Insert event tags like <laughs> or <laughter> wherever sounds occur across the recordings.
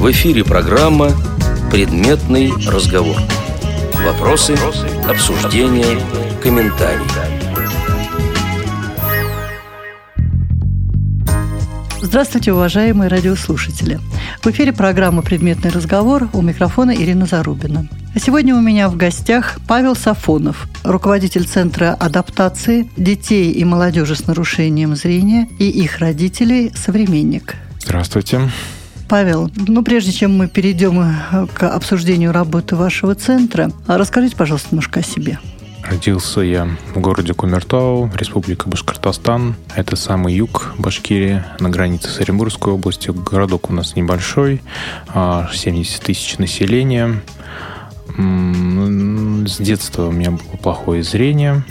В эфире программа «Предметный разговор». Вопросы, обсуждения, комментарии. Здравствуйте, уважаемые радиослушатели. В эфире программа «Предметный разговор» у микрофона Ирина Зарубина. А сегодня у меня в гостях Павел Сафонов, руководитель Центра адаптации детей и молодежи с нарушением зрения и их родителей «Современник». Здравствуйте. Павел, ну прежде чем мы перейдем э, к обсуждению работы вашего центра, расскажите, пожалуйста, немножко о себе. Родился я в городе Кумертау, Республика Башкортостан. Это самый юг Башкирии, на границе с Оренбургской областью. Городок у нас небольшой, 70 а, тысяч населения. С детства у меня было плохое зрение,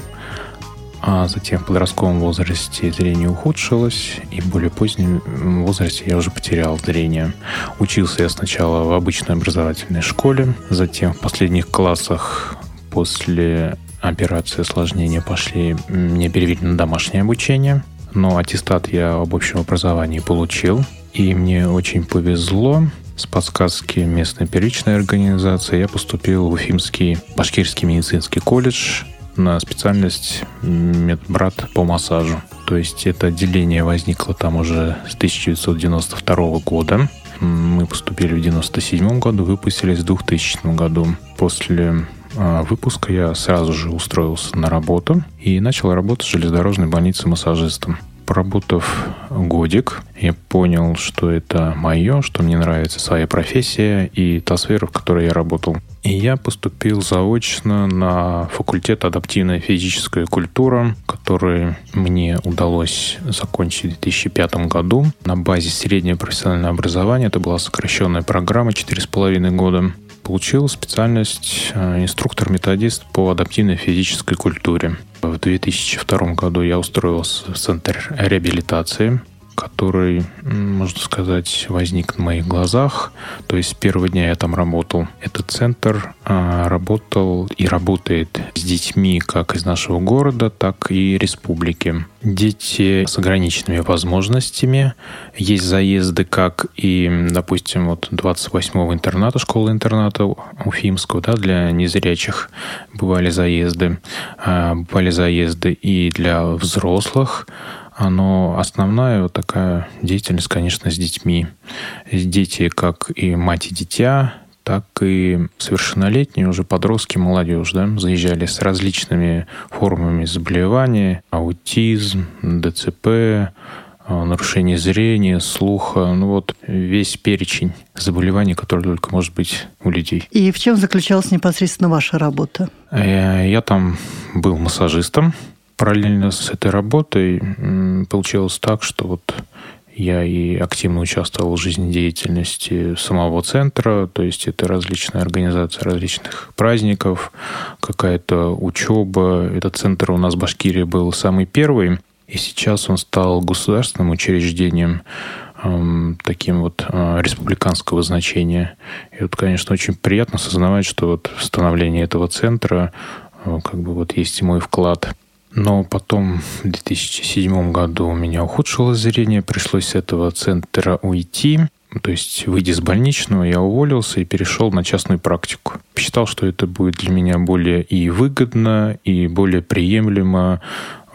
а затем в подростковом возрасте зрение ухудшилось, и в более позднем возрасте я уже потерял зрение. Учился я сначала в обычной образовательной школе, затем в последних классах после операции осложнения пошли, мне перевели на домашнее обучение, но аттестат я об общем образовании получил, и мне очень повезло, с подсказки местной первичной организации я поступил в Уфимский башкирский медицинский колледж на специальность медбрат по массажу. То есть это отделение возникло там уже с 1992 года. Мы поступили в 1997 году, выпустились в 2000 году. После а, выпуска я сразу же устроился на работу и начал работать в железнодорожной больнице массажистом. Поработав годик, я понял, что это мое, что мне нравится своя профессия и та сфера, в которой я работал. И я поступил заочно на факультет адаптивная физическая культура, который мне удалось закончить в 2005 году на базе среднего профессионального образования. Это была сокращенная программа 4,5 года получил специальность э, инструктор-методист по адаптивной физической культуре. В 2002 году я устроился в Центр реабилитации который, можно сказать, возник на моих глазах. То есть с первого дня я там работал. Этот центр а, работал и работает с детьми как из нашего города, так и республики. Дети с ограниченными возможностями. Есть заезды, как и, допустим, вот 28-го интерната, школы-интерната Уфимского, да, для незрячих бывали заезды. А, бывали заезды и для взрослых, но основная вот такая деятельность, конечно, с детьми. Дети, как и мать и дитя, так и совершеннолетние уже подростки, молодежь, да, заезжали с различными формами заболевания, аутизм, ДЦП, а, нарушение зрения, слуха, ну вот весь перечень заболеваний, которые только может быть у людей. И в чем заключалась непосредственно ваша работа? Я, э, я там был массажистом, параллельно с этой работой получилось так, что вот я и активно участвовал в жизнедеятельности самого центра, то есть это различные организации различных праздников, какая-то учеба. Этот центр у нас в Башкирии был самый первый, и сейчас он стал государственным учреждением, таким вот э, республиканского значения. И вот, конечно, очень приятно осознавать, что вот в становлении этого центра э, как бы вот есть и мой вклад – но потом в 2007 году у меня ухудшилось зрение, пришлось с этого центра уйти. То есть, выйдя с больничного, я уволился и перешел на частную практику. Считал, что это будет для меня более и выгодно, и более приемлемо,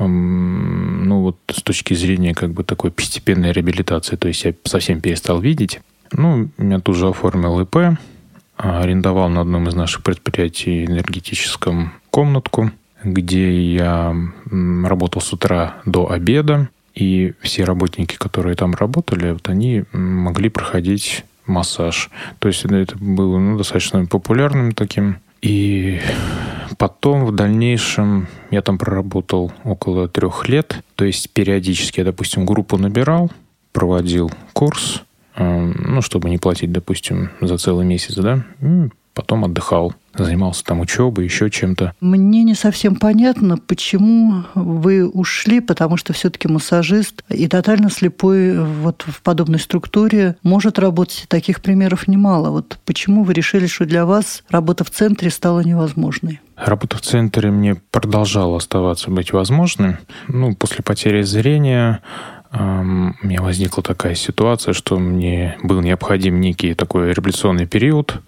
ну вот с точки зрения как бы такой постепенной реабилитации. То есть я совсем перестал видеть. Ну, меня тут же оформил ИП, арендовал на одном из наших предприятий энергетическом комнатку – где я работал с утра до обеда, и все работники, которые там работали, вот они могли проходить массаж. То есть это было ну, достаточно популярным таким. И потом в дальнейшем я там проработал около трех лет. То есть периодически я, допустим, группу набирал, проводил курс, э, ну, чтобы не платить, допустим, за целый месяц, да, потом отдыхал занимался там учебой, еще чем-то. Мне не совсем понятно, почему вы ушли, потому что все-таки массажист и тотально слепой вот в подобной структуре может работать. Таких примеров немало. Вот почему вы решили, что для вас работа в центре стала невозможной? Работа в центре мне продолжала оставаться быть возможной. Ну, после потери зрения у меня возникла такая ситуация, что мне был необходим некий такой реабилитационный период.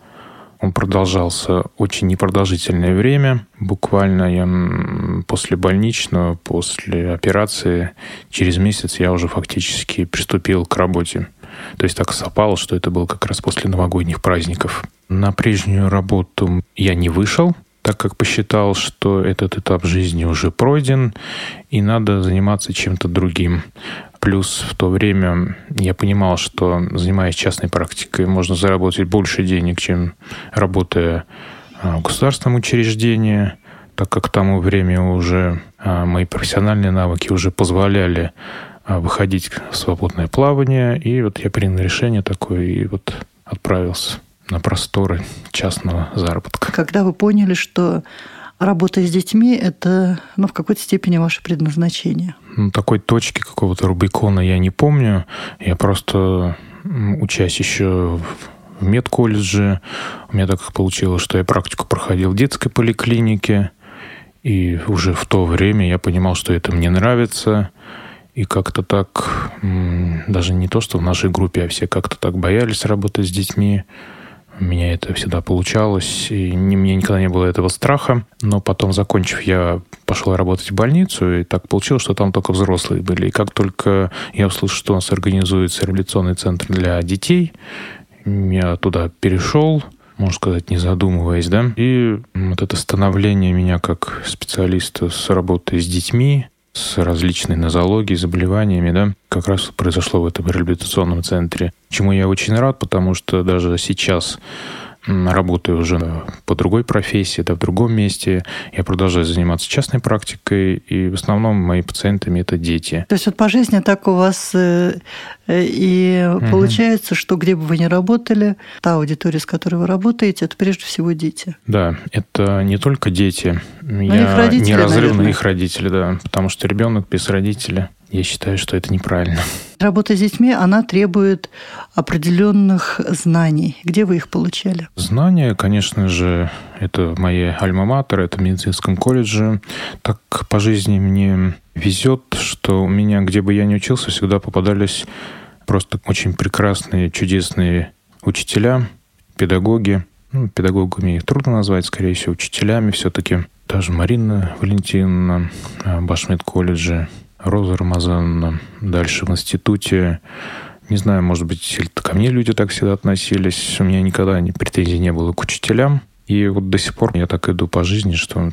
Он продолжался очень непродолжительное время. Буквально я после больничного, после операции, через месяц я уже фактически приступил к работе. То есть так совпало, что это было как раз после новогодних праздников. На прежнюю работу я не вышел, так как посчитал, что этот этап жизни уже пройден, и надо заниматься чем-то другим. Плюс в то время я понимал, что занимаясь частной практикой, можно заработать больше денег, чем работая а, в государственном учреждении, так как к тому времени уже а, мои профессиональные навыки уже позволяли а, выходить в свободное плавание. И вот я принял решение такое и вот отправился на просторы частного заработка. Когда вы поняли, что работа с детьми – это ну, в какой-то степени ваше предназначение? Ну, такой точки какого-то Рубикона я не помню. Я просто, учась еще в медколледже, у меня так получилось, что я практику проходил в детской поликлинике, и уже в то время я понимал, что это мне нравится, и как-то так, даже не то, что в нашей группе, а все как-то так боялись работать с детьми, у меня это всегда получалось, и не, мне никогда не было этого страха. Но потом, закончив, я пошел работать в больницу, и так получилось, что там только взрослые были. И как только я услышал, что у нас организуется реабилитационный центр для детей, я туда перешел, можно сказать, не задумываясь, да. И вот это становление меня как специалиста с работой с детьми, с различной нозологией, заболеваниями, да, как раз произошло в этом реабилитационном центре. Чему я очень рад, потому что даже сейчас работаю уже по другой профессии, да, в другом месте. Я продолжаю заниматься частной практикой, и в основном мои пациентами это дети. То есть вот по жизни так у вас э, э, и угу. получается, что где бы вы ни работали, та аудитория, с которой вы работаете, это прежде всего дети. Да, это не только дети. Но я их родители, неразрывно наверное. их родители, да, потому что ребенок без родителя я считаю, что это неправильно. Работа с детьми, она требует определенных знаний. Где вы их получали? Знания, конечно же, это мои альма-матер, это в медицинском колледже. Так по жизни мне везет, что у меня, где бы я ни учился, всегда попадались просто очень прекрасные, чудесные учителя, педагоги. Ну, педагогами их трудно назвать, скорее всего, учителями все-таки. Даже Марина Валентиновна в Башмет-колледже, Роза Рамазановна. Дальше в институте, не знаю, может быть, ко мне люди так всегда относились. У меня никогда ни претензий не было к учителям. И вот до сих пор я так иду по жизни, что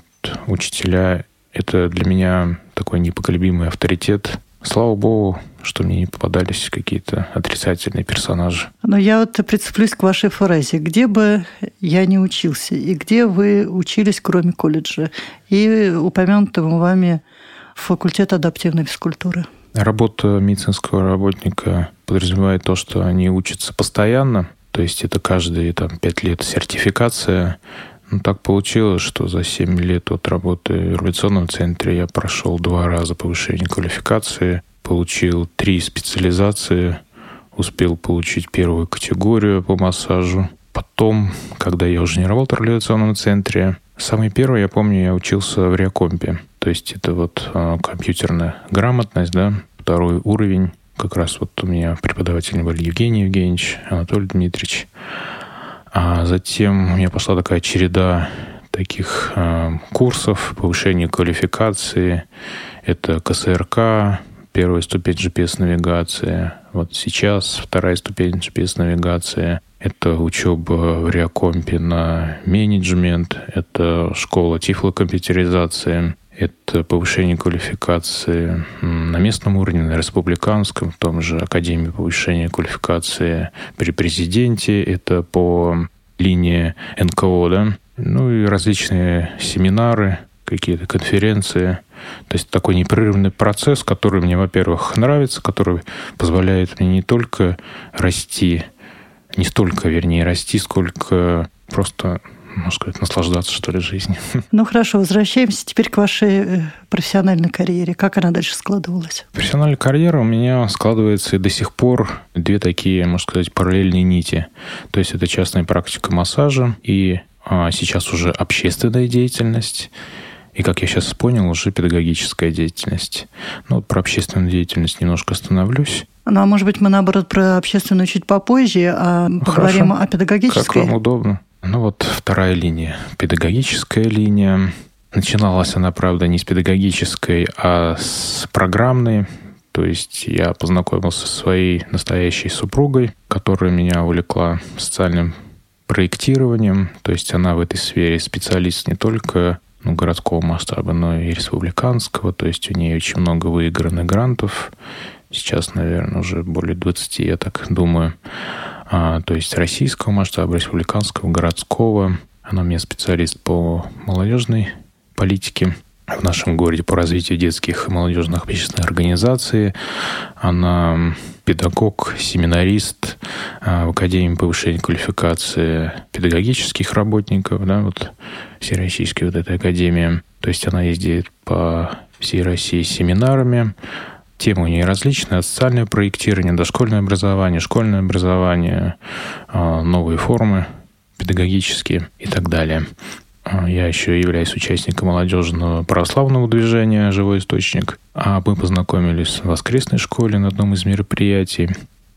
учителя — это для меня такой непоколебимый авторитет. Слава богу, что мне не попадались какие-то отрицательные персонажи. Но я вот прицеплюсь к вашей фразе. Где бы я не учился, и где вы учились, кроме колледжа, и упомянутого вами факультет адаптивной физкультуры. Работа медицинского работника подразумевает то, что они учатся постоянно, то есть это каждые там, пять лет сертификация. Ну, так получилось, что за 7 лет от работы в революционном центре я прошел два раза повышение квалификации, получил три специализации, успел получить первую категорию по массажу. Потом, когда я уже не работал в революционном центре, самый первый, я помню, я учился в Реакомпе. То есть это вот э, компьютерная грамотность, да, второй уровень. Как раз вот у меня преподаватели были Евгений Евгеньевич, Анатолий Дмитриевич. А затем у меня пошла такая череда таких э, курсов повышения квалификации. Это КСРК, первая ступень GPS-навигации. Вот сейчас вторая ступень GPS-навигации. Это учеба в Реакомпе на менеджмент, это школа тифлокомпьютеризации, это повышение квалификации на местном уровне, на республиканском, в том же Академии повышения квалификации при президенте, это по линии НКО, да, ну и различные семинары, какие-то конференции. То есть такой непрерывный процесс, который мне, во-первых, нравится, который позволяет мне не только расти, не столько, вернее, расти, сколько просто можно сказать, наслаждаться, что ли, жизнью. <laughs> Ну, хорошо, возвращаемся теперь к вашей э, профессиональной карьере. Как она дальше складывалась? Профессиональная карьера у меня складывается и до сих пор две такие, можно сказать, параллельные нити. То есть это частная практика массажа и а, сейчас уже общественная деятельность. и, как я сейчас понял, уже педагогическая деятельность. Ну, вот про общественную деятельность немножко остановлюсь. Ну, а может быть, мы, наоборот, про общественную чуть попозже, а поговорим Хорошо. о педагогической? Как вам удобно. Ну, вот вторая линия. Педагогическая линия. Начиналась она, правда, не с педагогической, а с программной. То есть я познакомился со своей настоящей супругой, которая меня увлекла социальным проектированием. То есть она в этой сфере специалист не только ну, городского масштаба, но и республиканского. То есть у нее очень много выигранных грантов. Сейчас, наверное, уже более 20, я так думаю. А, то есть российского масштаба, республиканского, городского. Она у меня специалист по молодежной политике в нашем городе по развитию детских и молодежных общественных организаций. Она педагог, семинарист а, в Академии повышения квалификации педагогических работников, да, вот Всероссийской вот этой академии. То есть она ездит по всей России с семинарами. Темы у нее различные. Социальное проектирование, дошкольное образование, школьное образование, а, новые формы педагогические и так далее. А, я еще являюсь участником молодежного православного движения «Живой источник». А мы познакомились в воскресной школе на одном из мероприятий.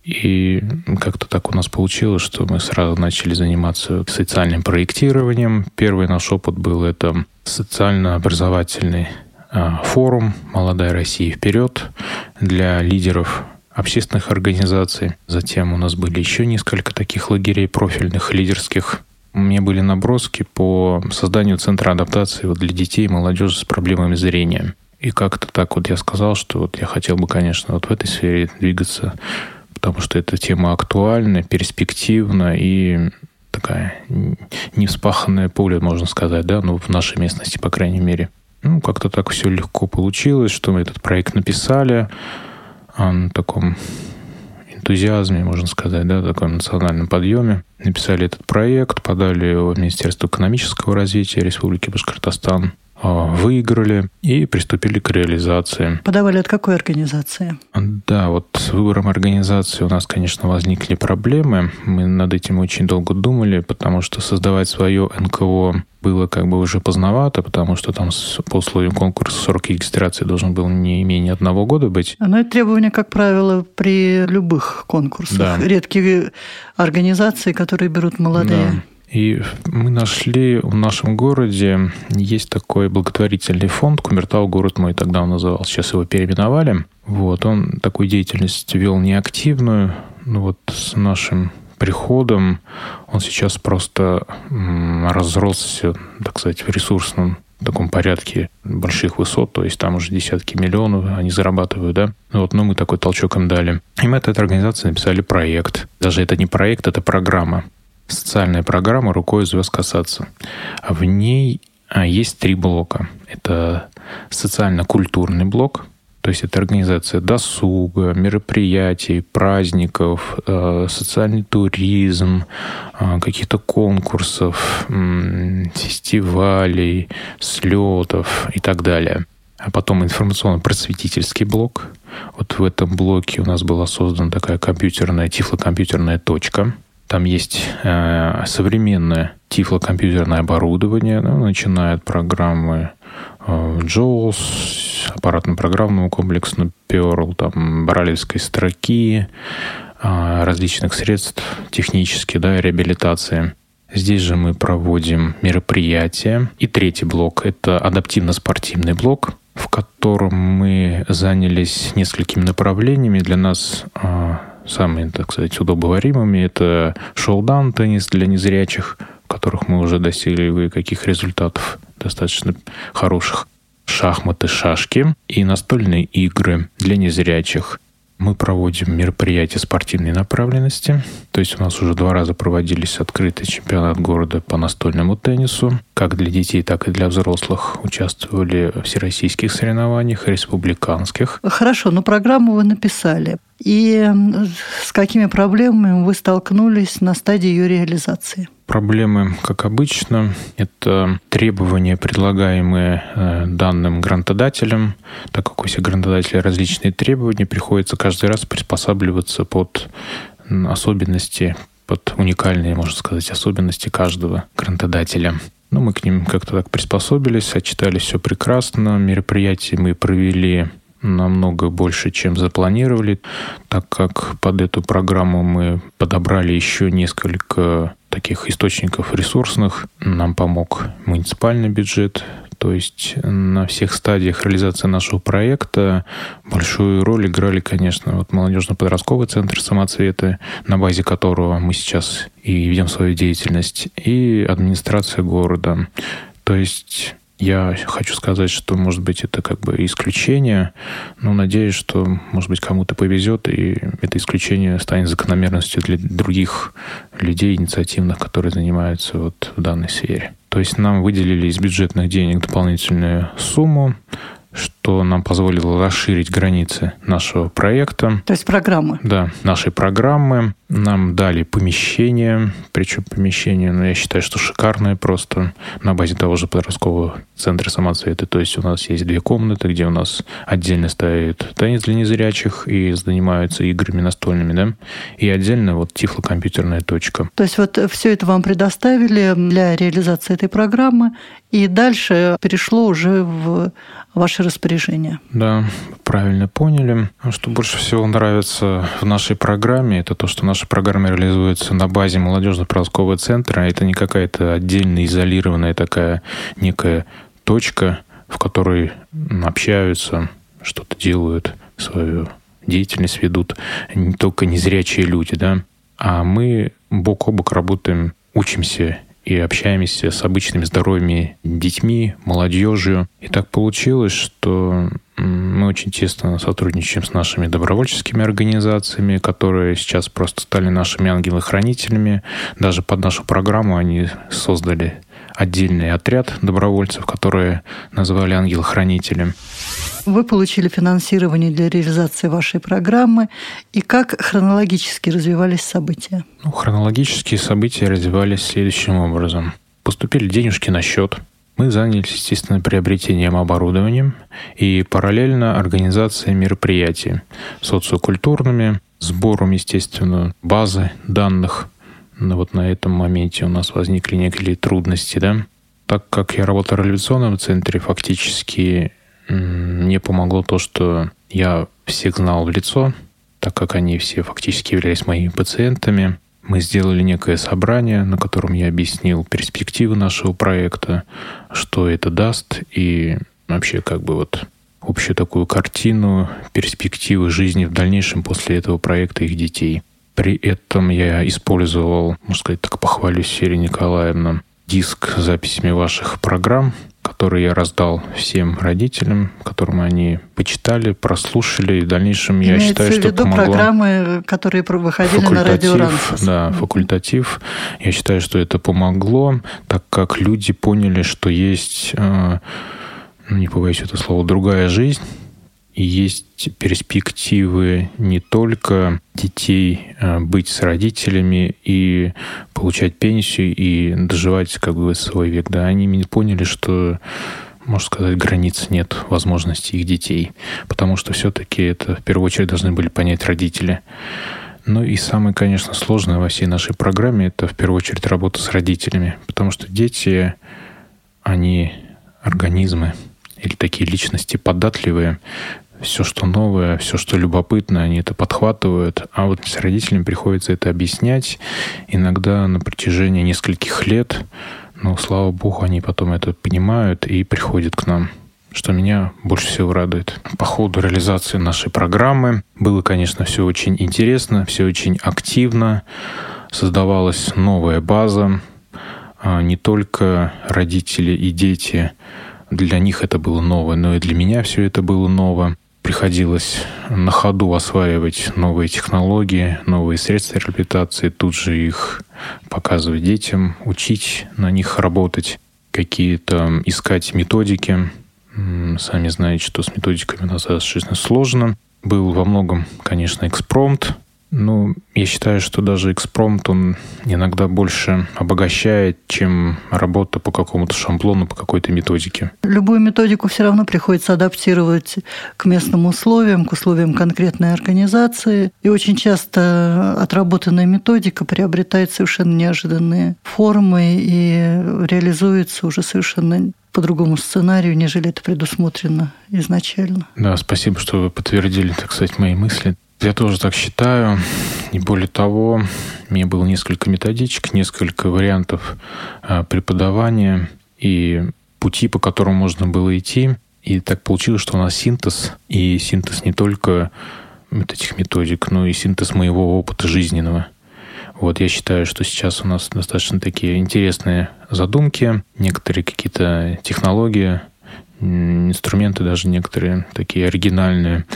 И как-то так у нас получилось, что мы сразу начали заниматься социальным проектированием. Первый наш опыт был это социально-образовательный форум «Молодая Россия вперед» для лидеров общественных организаций. Затем у нас были еще несколько таких лагерей профильных, лидерских, у меня были наброски по созданию центра адаптации для детей и молодежи с проблемами зрения. И как-то так вот я сказал, что вот я хотел бы, конечно, вот в этой сфере двигаться, потому что эта тема актуальна, перспективна и такая невспаханное поле, можно сказать, да, ну, в нашей местности, по крайней мере. Ну, как-то так все легко получилось, что мы этот проект написали на таком энтузиазме, можно сказать, да, таком национальном подъеме. Написали этот проект, подали его в Министерство экономического развития Республики Башкортостан, а, выиграли и приступили к реализации. Подавали от какой организации? Да, вот с выбором организации у нас, конечно, возникли проблемы. Мы над этим очень долго думали, потому что создавать свое НКО было как бы уже поздновато, потому что там по условиям конкурса срок регистрации должен был не менее одного года быть. Но это требование, как правило, при любых конкурсах. Да. Редкие организации, которые берут молодые. Да. И мы нашли в нашем городе, есть такой благотворительный фонд, Кумертау город мой тогда он назывался, сейчас его переименовали. Вот, он такую деятельность вел неактивную, ну вот с нашим приходом он сейчас просто разросся, так сказать, в ресурсном таком порядке больших высот, то есть там уже десятки миллионов они зарабатывают, да. Ну вот, ну мы такой толчок им дали. И мы от этой организации написали проект. Даже это не проект, это программа. Социальная программа «Рукой звезд касаться». А в ней а, есть три блока. Это социально-культурный блок, то есть это организация досуга, мероприятий, праздников, э, социальный туризм, э, каких-то конкурсов, фестивалей, слетов и так далее. А потом информационно-просветительский блок. Вот в этом блоке у нас была создана такая компьютерная, тифлокомпьютерная точка. Там есть э, современное тифлокомпьютерное оборудование, ну, начиная от программы JAWS, аппаратно-программному комплексу Perl, там, баралевской строки, а, различных средств технических, да, реабилитации. Здесь же мы проводим мероприятия. И третий блок — это адаптивно-спортивный блок, в котором мы занялись несколькими направлениями. Для нас а, самыми, так сказать, удобоваримыми — это шоу-даун, теннис для незрячих, в которых мы уже достигли каких результатов достаточно хороших. Шахматы, шашки и настольные игры для незрячих. Мы проводим мероприятия спортивной направленности. То есть у нас уже два раза проводились открытый чемпионат города по настольному теннису. Как для детей, так и для взрослых участвовали в всероссийских соревнованиях, республиканских. Хорошо, но программу вы написали. И с какими проблемами вы столкнулись на стадии ее реализации? Проблемы, как обычно, это требования, предлагаемые э, данным грантодателям. Так как у всех грантодателей различные требования, приходится каждый раз приспосабливаться под особенности, под уникальные, можно сказать, особенности каждого грантодателя. Ну, мы к ним как-то так приспособились, отчитались все прекрасно. Мероприятие мы провели намного больше, чем запланировали, так как под эту программу мы подобрали еще несколько таких источников ресурсных. Нам помог муниципальный бюджет, то есть на всех стадиях реализации нашего проекта большую роль играли, конечно, вот молодежно-подростковый центр самоцвета, на базе которого мы сейчас и ведем свою деятельность, и администрация города. То есть я хочу сказать, что, может быть, это как бы исключение, но надеюсь, что, может быть, кому-то повезет, и это исключение станет закономерностью для других людей инициативных, которые занимаются вот в данной сфере. То есть нам выделили из бюджетных денег дополнительную сумму, что нам позволило расширить границы нашего проекта. То есть программы? Да, нашей программы. Нам дали помещение, причем помещение, ну, я считаю, что шикарное просто, на базе того же подросткового центра самоцвета. То есть у нас есть две комнаты, где у нас отдельно стоит теннис для незрячих и занимаются играми настольными, да, и отдельно вот тифлокомпьютерная точка. То есть вот все это вам предоставили для реализации этой программы, и дальше перешло уже в ваше распоряжение. Да, правильно поняли. Что больше всего нравится в нашей программе, это то, что наша программа реализуется на базе молодежно-подросткового центра. Это не какая-то отдельная, изолированная такая некая точка, в которой общаются, что-то делают, свою деятельность ведут не только незрячие люди, да, а мы бок о бок работаем, учимся и общаемся с обычными здоровыми детьми, молодежью. И так получилось, что мы очень тесно сотрудничаем с нашими добровольческими организациями, которые сейчас просто стали нашими ангелы-хранителями. Даже под нашу программу они создали отдельный отряд добровольцев, которые назвали ангел-хранителем. Вы получили финансирование для реализации вашей программы. И как хронологически развивались события? Ну, хронологические события развивались следующим образом. Поступили денежки на счет. Мы занялись, естественно, приобретением оборудования и параллельно организацией мероприятий социокультурными, сбором, естественно, базы данных. Но вот на этом моменте у нас возникли некие трудности, да. Так как я работал в реализационном центре, фактически мне помогло то, что я всех знал в лицо, так как они все фактически являлись моими пациентами. Мы сделали некое собрание, на котором я объяснил перспективы нашего проекта, что это даст, и вообще как бы вот общую такую картину перспективы жизни в дальнейшем после этого проекта их детей. При этом я использовал, можно сказать, так похвалюсь, Ирина Николаевна, диск с записями ваших программ, который я раздал всем родителям, которым они почитали, прослушали. И в дальнейшем Имеется я считаю, в виду что помогло... программы, которые выходили на радио Рансус. Да, факультатив. Я считаю, что это помогло, так как люди поняли, что есть, э, ну, не побоюсь это слово, другая жизнь, и есть перспективы не только детей а, быть с родителями и получать пенсию и доживать как бы свой век. Да, они поняли, что можно сказать, границ нет возможностей их детей, потому что все-таки это в первую очередь должны были понять родители. Ну и самое, конечно, сложное во всей нашей программе это в первую очередь работа с родителями, потому что дети, они организмы или такие личности податливые, все, что новое, все, что любопытно, они это подхватывают. А вот с родителями приходится это объяснять. Иногда на протяжении нескольких лет, но, слава богу, они потом это понимают и приходят к нам что меня больше всего радует. По ходу реализации нашей программы было, конечно, все очень интересно, все очень активно. Создавалась новая база. А, не только родители и дети, для них это было новое, но и для меня все это было ново приходилось на ходу осваивать новые технологии, новые средства реабилитации, тут же их показывать детям, учить на них работать, какие-то искать методики. Сами знаете, что с методиками у нас достаточно сложно. Был во многом, конечно, экспромт, Ну, я считаю, что даже экспромт, он иногда больше обогащает, чем работа по какому-то шаблону, по какой-то методике. Любую методику все равно приходится адаптировать к местным условиям, к условиям конкретной организации. И очень часто отработанная методика приобретает совершенно неожиданные формы и реализуется уже совершенно по другому сценарию, нежели это предусмотрено изначально. Да, спасибо, что вы подтвердили, так сказать, мои мысли. Я тоже так считаю. И более того, у меня было несколько методичек, несколько вариантов а, преподавания и пути, по которым можно было идти. И так получилось, что у нас синтез, и синтез не только вот этих методик, но и синтез моего опыта жизненного. Вот я считаю, что сейчас у нас достаточно такие интересные задумки, некоторые какие-то технологии, инструменты даже некоторые такие оригинальные.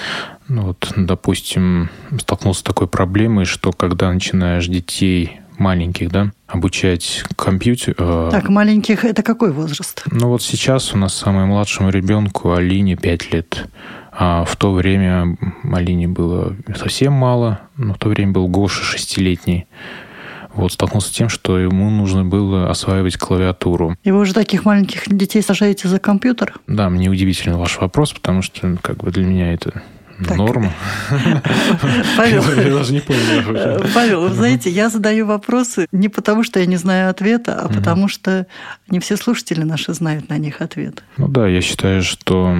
Ну, вот, допустим, столкнулся с такой проблемой, что когда начинаешь детей маленьких, да, обучать компьютер. Э, так, маленьких это какой возраст? Ну вот сейчас у нас самому младшему ребенку Алине 5 лет. А в то время Алине было совсем мало, но в то время был Гоша шестилетний вот столкнулся с тем, что ему нужно было осваивать клавиатуру. И вы уже таких маленьких детей сажаете за компьютер? Да, мне удивительный ваш вопрос, потому что как бы для меня это так. Норма. <laughs> Павел, я даже не понял. Павел, вы знаете, я задаю вопросы не потому, что я не знаю ответа, а потому что не все слушатели наши знают на них ответ. Ну да, я считаю, что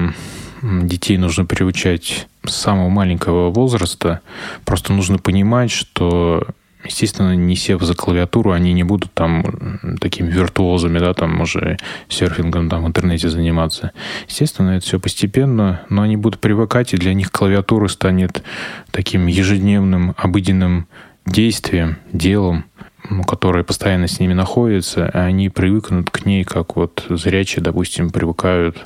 детей нужно приучать с самого маленького возраста. Просто нужно понимать, что Естественно, не сев за клавиатуру, они не будут там такими виртуозами, да, там, уже серфингом там в интернете заниматься. Естественно, это все постепенно, но они будут привыкать, и для них клавиатура станет таким ежедневным, обыденным действием, делом, которое постоянно с ними находится, они привыкнут к ней, как вот зрячие, допустим, привыкают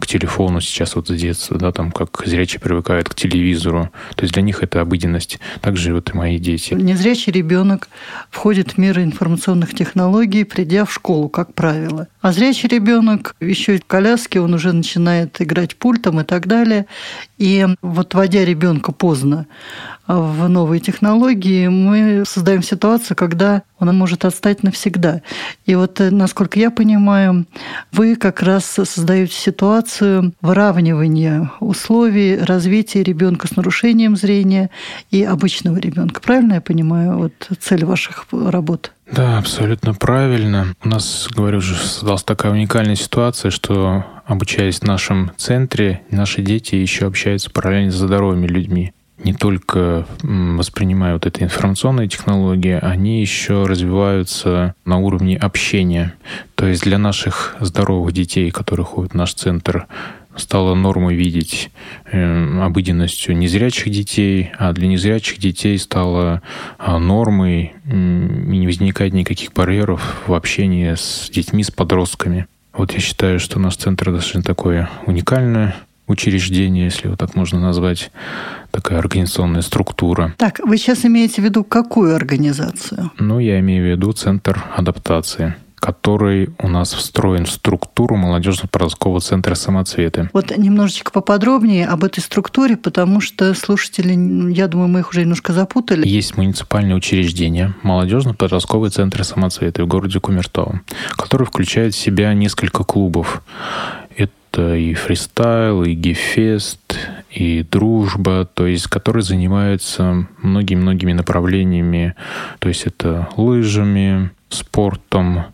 к телефону сейчас вот с детства, да, там как зрячие привыкают к телевизору. То есть для них это обыденность. Также вот и мои дети. Незрячий ребенок входит в мир информационных технологий, придя в школу, как правило. А зрячий ребенок еще в коляске, он уже начинает играть пультом и так далее. И вот вводя ребенка поздно в новые технологии, мы создаем ситуацию, когда он может отстать навсегда. И вот, э, насколько я понимаю, вы как раз создаете ситуацию выравнивания условий развития ребенка с нарушением зрения и обычного ребенка. Правильно я понимаю вот цель ваших работ? Да, абсолютно правильно. У нас, говорю же, создалась такая уникальная ситуация, что обучаясь в нашем центре, наши дети еще общаются параллельно с здоровыми людьми не только воспринимая вот эти информационные технологии, они еще развиваются на уровне общения. То есть для наших здоровых детей, которые ходят в наш центр, стало нормой видеть э, обыденностью незрячих детей, а для незрячих детей стало э, нормой э, не возникать никаких барьеров в общении с детьми, с подростками. Вот я считаю, что наш центр достаточно такое уникальное учреждение, если его так можно назвать, такая организационная структура. Так, вы сейчас имеете в виду какую организацию? Ну, я имею в виду Центр адаптации который у нас встроен в структуру молодежно-подросткового центра «Самоцветы». Вот немножечко поподробнее об этой структуре, потому что слушатели, я думаю, мы их уже немножко запутали. Есть муниципальное учреждение молодежно-подростковый центр «Самоцветы» в городе Кумертово, который включает в себя несколько клубов это и фристайл, и гефест, и дружба, то есть которые занимаются многими-многими направлениями, то есть это лыжами, спортом,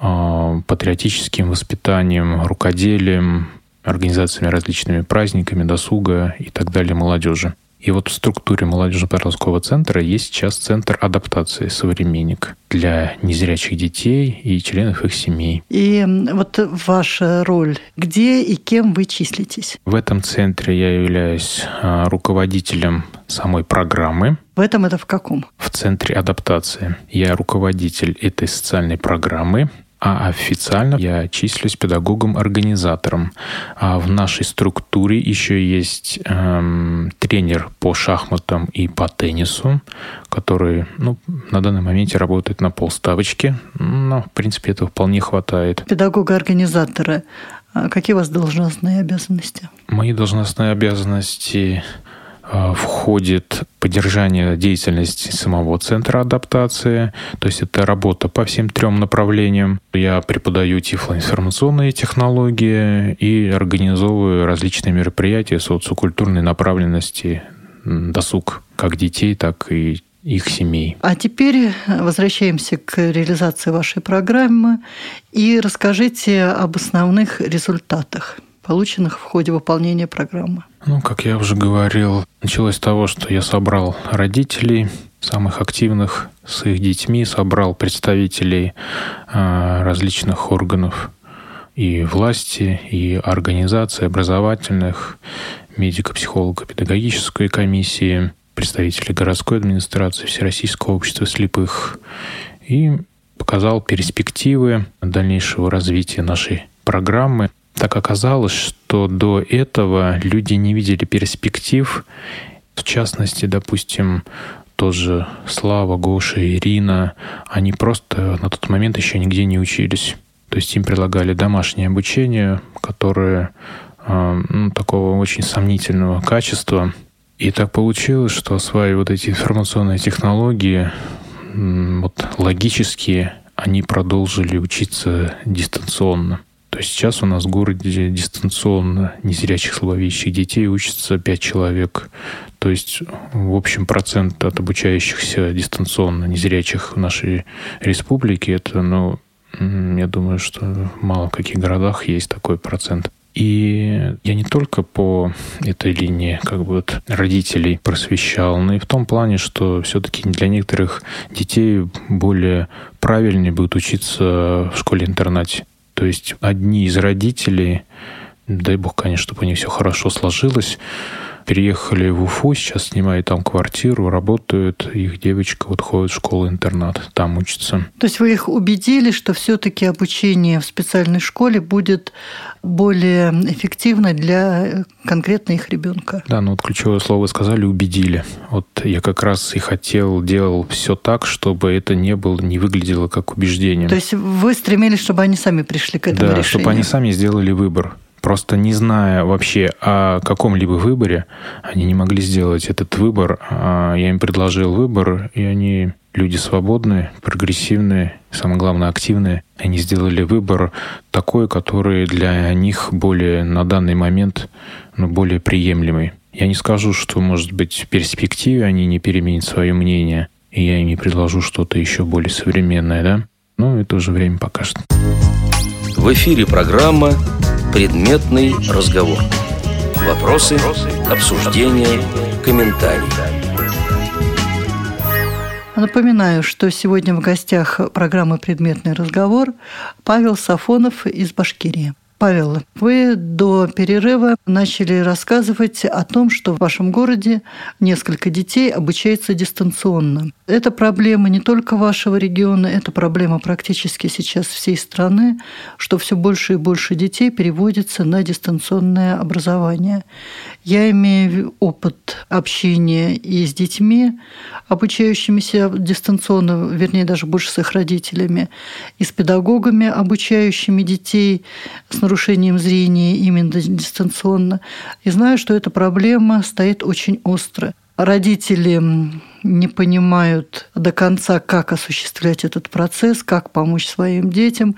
а, патриотическим воспитанием, рукоделием, организациями различными праздниками, досуга и так далее молодежи. И вот в структуре молодежно-подросткового центра есть сейчас центр адаптации «Современник» для незрячих детей и членов их семей. И вот ваша роль, где и кем вы числитесь? В этом центре я являюсь а, руководителем самой программы. В этом это в каком? В центре адаптации. Я руководитель этой социальной программы а официально я числюсь педагогом-организатором. А в нашей структуре еще есть эм, тренер по шахматам и по теннису, который ну, на данный момент работает на полставочки, но, в принципе, этого вполне хватает. Педагога-организатора. А какие у вас должностные обязанности? Мои должностные обязанности входит поддержание деятельности самого центра адаптации, то есть это работа по всем трем направлениям. Я преподаю тифлоинформационные технологии и организовываю различные мероприятия социокультурной направленности, досуг как детей, так и их семей. А теперь возвращаемся к реализации вашей программы и расскажите об основных результатах полученных в ходе выполнения программы. Ну, как я уже говорил, началось с того, что я собрал родителей, самых активных с их детьми, собрал представителей э, различных органов и власти, и организаций образовательных, медико-психолого-педагогической комиссии, представителей городской администрации, Всероссийского общества слепых и показал перспективы дальнейшего развития нашей программы. Так оказалось, что до этого люди не видели перспектив, в частности, допустим, тоже Слава, Гоша, Ирина, они просто на тот момент еще нигде не учились. То есть им предлагали домашнее обучение, которое э, ну, такого очень сомнительного качества, и так получилось, что осваивая вот эти информационные технологии, вот логически они продолжили учиться дистанционно. То есть сейчас у нас в городе дистанционно незрячих слабовидящих детей учатся 5 человек. То есть, в общем, процент от обучающихся дистанционно незрячих в нашей республике, это, ну, я думаю, что мало в каких городах есть такой процент. И я не только по этой линии как бы вот родителей просвещал, но и в том плане, что все-таки для некоторых детей более правильнее будет учиться в школе-интернате. То есть одни из родителей, дай бог, конечно, чтобы у них все хорошо сложилось, переехали в Уфу, сейчас снимают там квартиру, работают. Их девочка вот ходит в школу-интернат, там учится. То есть вы их убедили, что все-таки обучение в специальной школе будет более эффективно для конкретно их ребенка? Да, ну вот ключевое слово сказали «убедили». Вот я как раз и хотел, делал все так, чтобы это не было, не выглядело как убеждение. То есть вы стремились, чтобы они сами пришли к этому да, решению? чтобы они сами сделали выбор. Просто не зная вообще о каком-либо выборе, они не могли сделать этот выбор. А я им предложил выбор, и они люди свободные, прогрессивные, самое главное, активные. Они сделали выбор такой, который для них более на данный момент ну, более приемлемый. Я не скажу, что, может быть, в перспективе они не переменят свое мнение, и я им не предложу что-то еще более современное, да? Но это уже время покажет. В эфире программа Предметный разговор. Вопросы, обсуждения, комментарии. Напоминаю, что сегодня в гостях программы «Предметный разговор» Павел Сафонов из Башкирии. Павел, вы до перерыва начали рассказывать о том, что в вашем городе несколько детей обучается дистанционно. Это проблема не только вашего региона, это проблема практически сейчас всей страны, что все больше и больше детей переводится на дистанционное образование. Я имею опыт общения и с детьми, обучающимися дистанционно, вернее, даже больше с их родителями, и с педагогами, обучающими детей с нарушением зрения именно дистанционно. И знаю, что эта проблема стоит очень остро. Родители не понимают до конца, как осуществлять этот процесс, как помочь своим детям.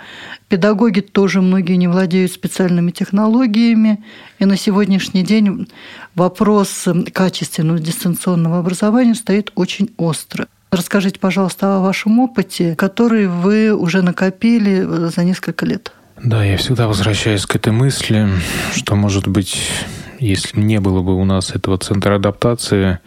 Педагоги тоже многие не владеют специальными технологиями. И на сегодняшний день вопрос качественного дистанционного образования стоит очень остро. Расскажите, пожалуйста, о вашем опыте, который вы уже накопили за несколько лет. Да, я всегда возвращаюсь к этой мысли, что, может быть, если не было бы у нас этого центра адаптации,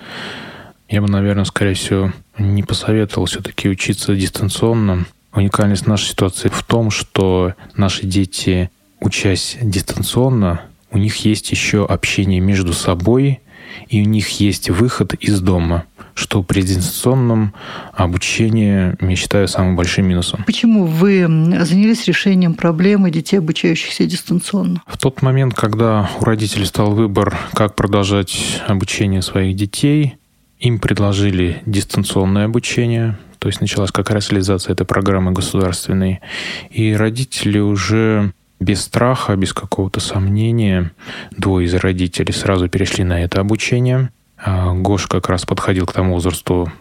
я бы, наверное, скорее всего, не посоветовал все-таки учиться дистанционно. Уникальность нашей ситуации в том, что наши дети, учась дистанционно, у них есть еще общение между собой, и у них есть выход из дома – что при дистанционном обучении, я считаю, самым большим минусом. Почему вы занялись решением проблемы детей, обучающихся дистанционно? В тот момент, когда у родителей стал выбор, как продолжать обучение своих детей, им предложили дистанционное обучение, то есть началась как раз реализация этой программы государственной. И родители уже без страха, без какого-то сомнения, двое из родителей сразу перешли на это обучение. А, Гош как раз подходил к тому возрасту,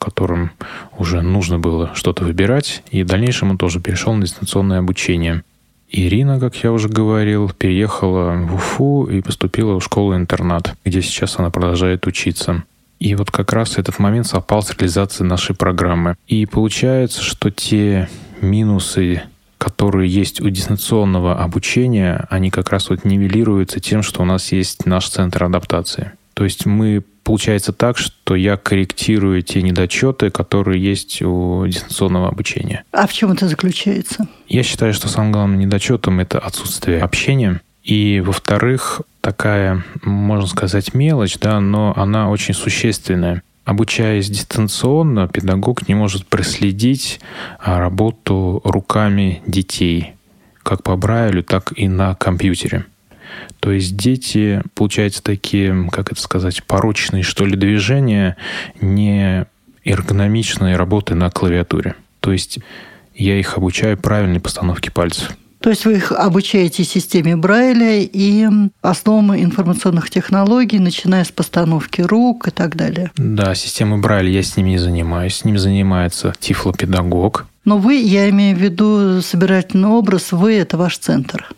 которым уже нужно было что-то выбирать, и в дальнейшем он тоже перешел на дистанционное обучение. Ирина, как я уже говорил, переехала в Уфу и поступила в школу-интернат, где сейчас она продолжает учиться. И вот как раз этот момент совпал с реализацией нашей программы. И получается, что те минусы, которые есть у дистанционного обучения, они как раз вот нивелируются тем, что у нас есть наш центр адаптации. То есть мы получается так, что я корректирую те недочеты, которые есть у дистанционного обучения. А в чем это заключается? Я считаю, что самым главным недочетом это отсутствие общения. И, во-вторых, такая, можно сказать, мелочь, да, но она очень существенная. Обучаясь дистанционно, педагог не может проследить а, работу руками детей, как по Брайлю, так и на компьютере. То есть дети, получается, такие, как это сказать, порочные, что ли, движения, не эргономичные работы на клавиатуре. То есть я их обучаю правильной постановке пальцев. То есть вы их обучаете системе Брайля и основам информационных технологий, начиная с постановки рук и так далее. Да, системы Брайля я с ними не занимаюсь. С ним занимается тифлопедагог. Но вы, я имею в виду собирательный образ, вы – это ваш центр.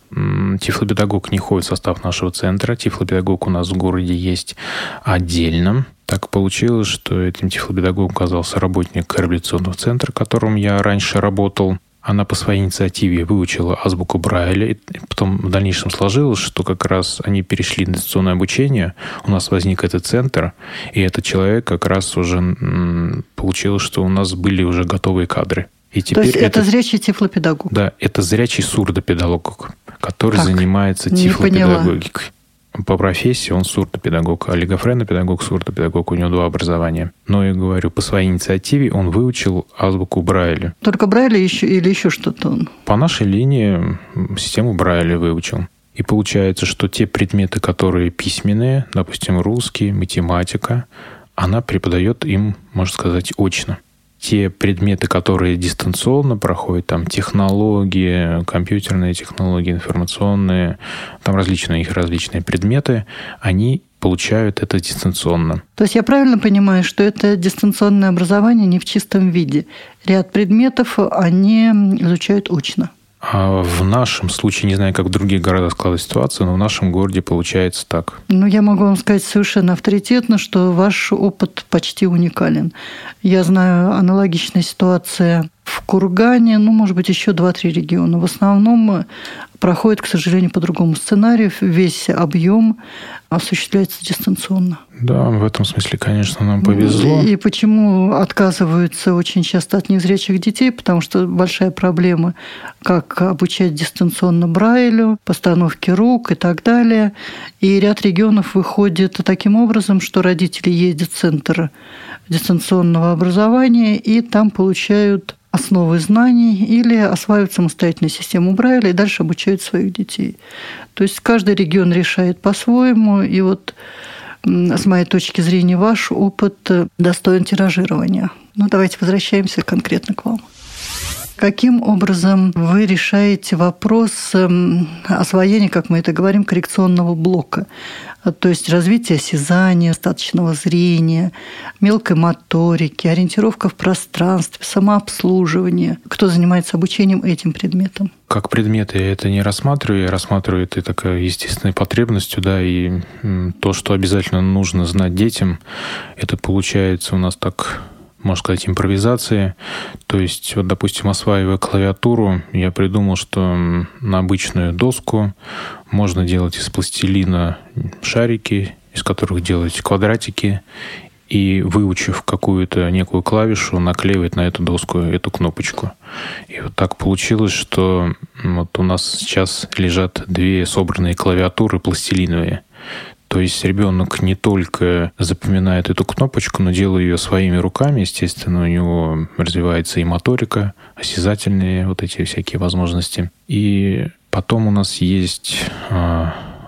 Тифлопедагог не входит в состав нашего центра. Тифлопедагог у нас в городе есть отдельно. Так получилось, что этим тифлопедагогом оказался работник реабилитационного центра, в котором я раньше работал. Она по своей инициативе выучила азбуку Брайля, и потом в дальнейшем сложилось, что как раз они перешли на дистанционное обучение, у нас возник этот центр, и этот человек как раз уже получилось, что у нас были уже готовые кадры. И теперь То есть это, это зрячий тифлопедагог? Да, это зрячий сурдопедагог, который как? занимается тифлопедагогикой. По профессии он сурдопедагог, олигофренопедагог, сурдопедагог, у него два образования. Но я говорю, по своей инициативе он выучил азбуку Брайля. Только Брайля еще, или еще что-то он? По нашей линии систему Брайля выучил. И получается, что те предметы, которые письменные, допустим, русский, математика, она преподает им, можно сказать, очно те предметы, которые дистанционно проходят, там технологии, компьютерные технологии, информационные, там различные их различные предметы, они получают это дистанционно. То есть я правильно понимаю, что это дистанционное образование не в чистом виде. Ряд предметов они изучают очно. А в нашем случае, не знаю, как в других городах складывается ситуация, но в нашем городе получается так. Ну, я могу вам сказать совершенно авторитетно, что ваш опыт почти уникален. Я знаю аналогичная ситуация в Кургане, ну, может быть, еще два-три региона. В основном проходит, к сожалению, по другому сценарию. Весь объем осуществляется дистанционно. Да, в этом смысле, конечно, нам повезло. И почему отказываются очень часто от незрячих детей? Потому что большая проблема, как обучать дистанционно Брайлю, постановке рук и так далее. И ряд регионов выходит таким образом, что родители ездят в центр дистанционного образования и там получают основы знаний или осваивают самостоятельно систему Брайля и дальше обучают своих детей. То есть каждый регион решает по-своему, и вот с моей точки зрения ваш опыт достоин тиражирования. Ну, давайте возвращаемся конкретно к вам. Каким образом вы решаете вопрос эм, освоения, как мы это говорим, коррекционного блока? То есть развитие осязания, остаточного зрения, мелкой моторики, ориентировка в пространстве, самообслуживание. Кто занимается обучением этим предметом? Как предметы я это не рассматриваю, я рассматриваю это такой естественной потребностью, да, и то, что обязательно нужно знать детям, это получается у нас так можно сказать, импровизации. То есть, вот, допустим, осваивая клавиатуру, я придумал, что на обычную доску можно делать из пластилина шарики, из которых делать квадратики, и выучив какую-то некую клавишу, наклеивать на эту доску эту кнопочку. И вот так получилось, что вот у нас сейчас лежат две собранные клавиатуры пластилиновые. То есть ребенок не только запоминает эту кнопочку, но делает ее своими руками. Естественно, у него развивается и моторика, осязательные вот эти всякие возможности. И потом у нас есть э,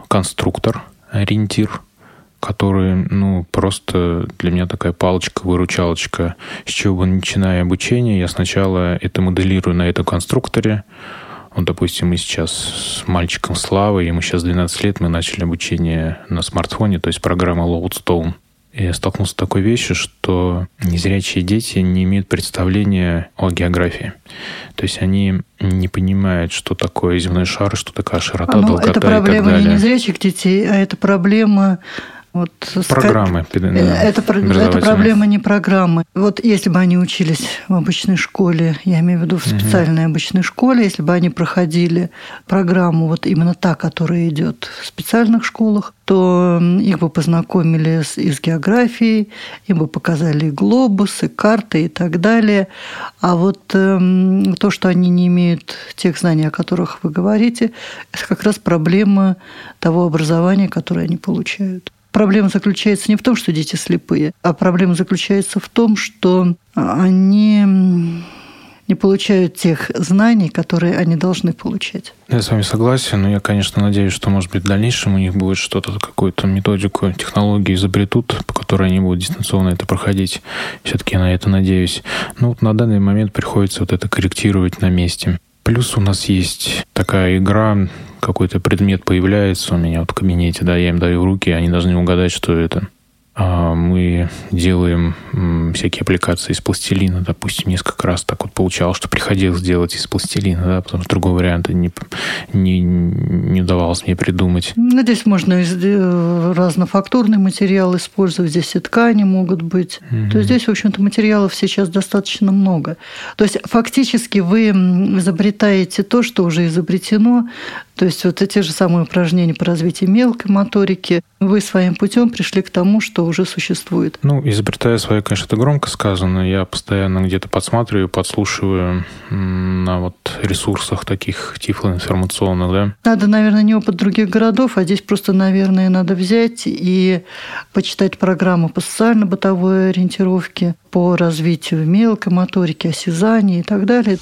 конструктор, ориентир, который, ну, просто для меня такая палочка-выручалочка. С чего бы начиная обучение, я сначала это моделирую на этом конструкторе, вот, допустим, мы сейчас с мальчиком Славой, ему сейчас 12 лет, мы начали обучение на смартфоне, то есть программа Loadstone. я столкнулся с такой вещью, что незрячие дети не имеют представления о географии. То есть они не понимают, что такое земной шар, что такая широта, ну, долгота это проблема и так далее. не незрячих детей, а это проблема вот программы. Ска... Это, это проблема не программы. Вот если бы они учились в обычной школе, я имею в виду в специальной угу. обычной школе, если бы они проходили программу вот именно та, которая идет в специальных школах, то их бы познакомили с, и с географией, им бы показали и глобусы, карты и так далее. А вот э, то, что они не имеют тех знаний, о которых вы говорите, это как раз проблема того образования, которое они получают. Проблема заключается не в том, что дети слепые, а проблема заключается в том, что они не получают тех знаний, которые они должны получать. Я с вами согласен, но я, конечно, надеюсь, что, может быть, в дальнейшем у них будет что-то, какую-то методику, технологию изобретут, по которой они будут дистанционно это проходить. Все-таки я на это надеюсь. Но вот на данный момент приходится вот это корректировать на месте. Плюс у нас есть такая игра, какой-то предмет появляется у меня вот в кабинете, да, я им даю руки, они должны угадать, что это. А, мы делаем всякие аппликации из пластилина, допустим, несколько раз так вот получалось, что приходилось делать из пластилина, да, потому что другого варианта не, не, не удавалось мне придумать. Ну, здесь можно э, разнофактурный материал использовать, здесь и ткани могут быть. Угу. То есть здесь, в общем-то, материалов сейчас достаточно много. То есть фактически вы изобретаете то, что уже изобретено, то есть вот эти же самые упражнения по развитию мелкой моторики, вы своим путем пришли к тому, что уже существует. Ну, изобретая свое, конечно, это громко сказано. Я постоянно где-то подсматриваю, подслушиваю на вот ресурсах таких тифлоинформационных, да. Надо, наверное, не опыт других городов, а здесь просто, наверное, надо взять и почитать программу по социально-бытовой ориентировке, по развитию мелкой моторики, осязания и так далее.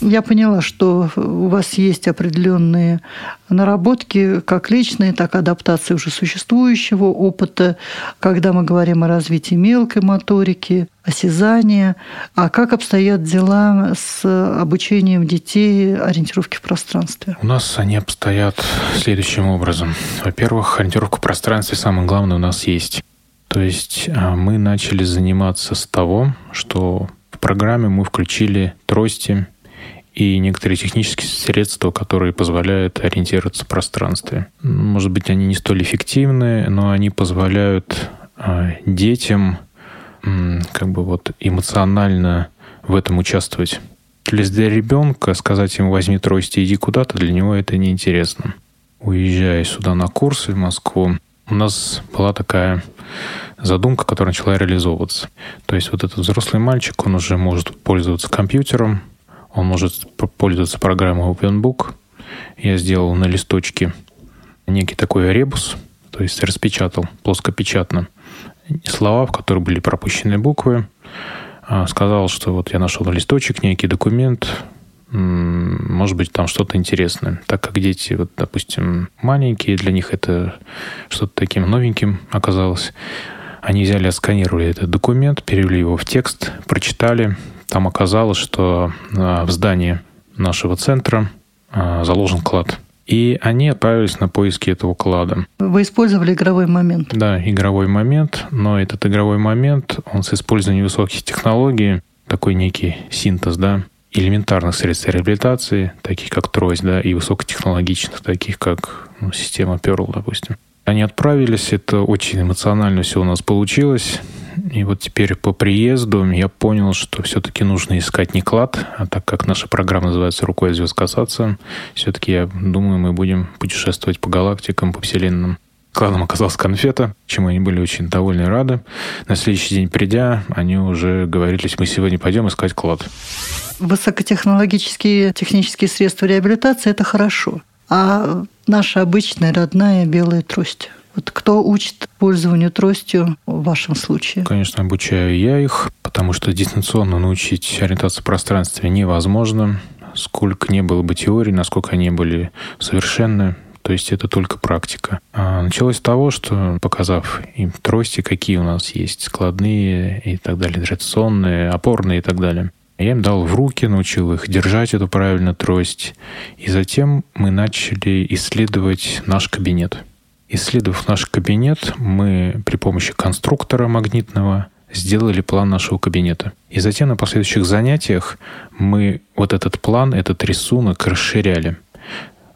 Я поняла, что у вас есть определенные наработки, как личные, так и адаптации уже существующего опыта, когда мы говорим о развитии мелкой моторики, осязания. А как обстоят дела с обучением детей ориентировки в пространстве? У нас они обстоят следующим образом. Во-первых, ориентировка в пространстве самое главное у нас есть. То есть а, мы начали заниматься с того, что в программе мы включили трости и некоторые технические средства, которые позволяют ориентироваться в пространстве. Может быть, они не столь эффективны, но они позволяют а, детям как бы вот эмоционально в этом участвовать. Для ребенка сказать ему возьми трость и иди куда-то, для него это неинтересно. Уезжая сюда на курсы в Москву, у нас была такая задумка, которая начала реализовываться. То есть вот этот взрослый мальчик, он уже может пользоваться компьютером, он может пользоваться программой OpenBook. Я сделал на листочке некий такой ребус, то есть распечатал плоскопечатно слова, в которых были пропущены буквы. А, сказал, что вот я нашел на листочек некий документ, может быть, там что-то интересное. Так как дети, вот, допустим, маленькие, для них это что-то таким новеньким оказалось. Они взяли, отсканировали этот документ, перевели его в текст, прочитали. Там оказалось, что а, в здании нашего центра а, заложен клад. И они отправились на поиски этого клада. Вы использовали игровой момент? Да, игровой момент, но этот игровой момент, он с использованием высоких технологий, такой некий синтез, да, элементарных средств реабилитации, таких как трость, да, и высокотехнологичных, таких как ну, система Perl, допустим. Они отправились, это очень эмоционально все у нас получилось. И вот теперь по приезду я понял, что все-таки нужно искать не клад, а так как наша программа называется «Рукой звезд касаться», все-таки я думаю, мы будем путешествовать по галактикам, по вселенным. Кладом оказалась конфета, чему они были очень довольны и рады. На следующий день придя, они уже говорились, мы сегодня пойдем искать клад. Высокотехнологические технические средства реабилитации – это хорошо. А наша обычная родная белая трость? Вот кто учит пользованию тростью в вашем случае? Конечно, обучаю я их, потому что дистанционно научить ориентацию в пространстве невозможно. Сколько не было бы теорий, насколько они были совершенны, то есть это только практика. А началось с того, что показав им трости, какие у нас есть, складные и так далее, традиционные, опорные и так далее. Я им дал в руки, научил их держать эту правильно трость. И затем мы начали исследовать наш кабинет. Исследовав наш кабинет, мы при помощи конструктора магнитного сделали план нашего кабинета. И затем на последующих занятиях мы вот этот план, этот рисунок расширяли.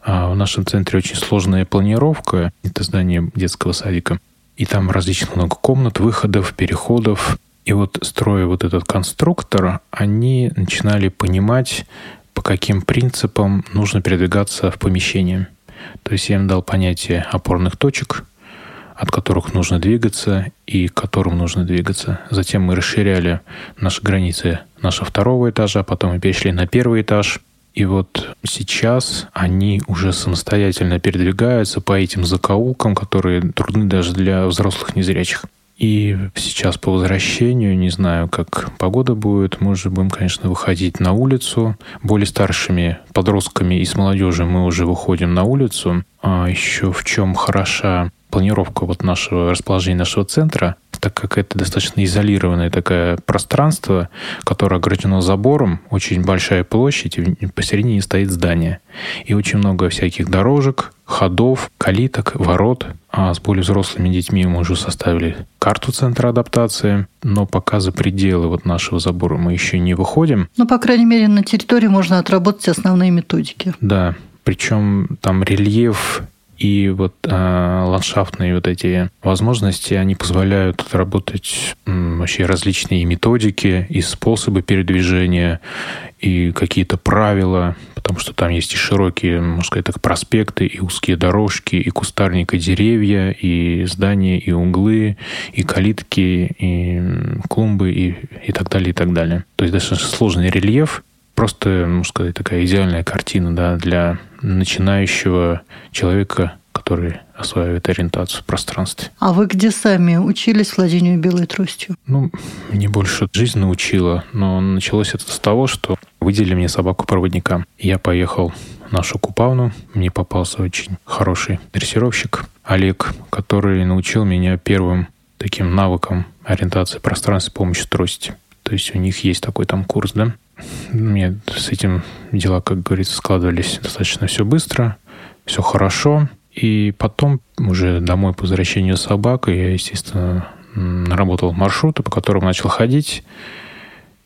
А в нашем центре очень сложная планировка. Это здание детского садика. И там различных много комнат, выходов, переходов. И вот строя вот этот конструктор, они начинали понимать, по каким принципам нужно передвигаться в помещении. То есть я им дал понятие опорных точек, от которых нужно двигаться и к которым нужно двигаться. Затем мы расширяли наши границы нашего второго этажа, потом мы перешли на первый этаж. И вот сейчас они уже самостоятельно передвигаются по этим закоулкам, которые трудны даже для взрослых незрячих. И сейчас по возвращению, не знаю, как погода будет, мы уже будем, конечно, выходить на улицу. Более старшими подростками и с молодежью мы уже выходим на улицу. А еще в чем хороша планировка вот нашего расположения нашего центра, так как это достаточно изолированное такое пространство, которое ограждено забором, очень большая площадь, и посередине стоит здание. И очень много всяких дорожек, ходов, калиток, ворот. А с более взрослыми детьми мы уже составили карту центра адаптации, но пока за пределы вот нашего забора мы еще не выходим. Ну, по крайней мере, на территории можно отработать основные методики. Да, причем там рельеф и вот э, ландшафтные вот эти возможности, они позволяют отработать м, вообще различные методики и способы передвижения, и какие-то правила, потому что там есть и широкие, можно сказать так, проспекты, и узкие дорожки, и кустарник, и деревья, и здания, и углы, и калитки, и клумбы, и, и так далее, и так далее. То есть достаточно сложный рельеф, просто, можно сказать, такая идеальная картина да, для начинающего человека, который осваивает ориентацию в пространстве. А вы где сами учились владению белой тростью? Ну, мне больше жизнь научила, но началось это с того, что выделили мне собаку-проводника. Я поехал в нашу Купавну, мне попался очень хороший дрессировщик Олег, который научил меня первым таким навыкам ориентации в пространстве с помощью трости. То есть у них есть такой там курс, да? Мне с этим дела, как говорится, складывались достаточно все быстро, все хорошо. И потом уже домой по возвращению собак я, естественно, наработал маршруты, по которым начал ходить.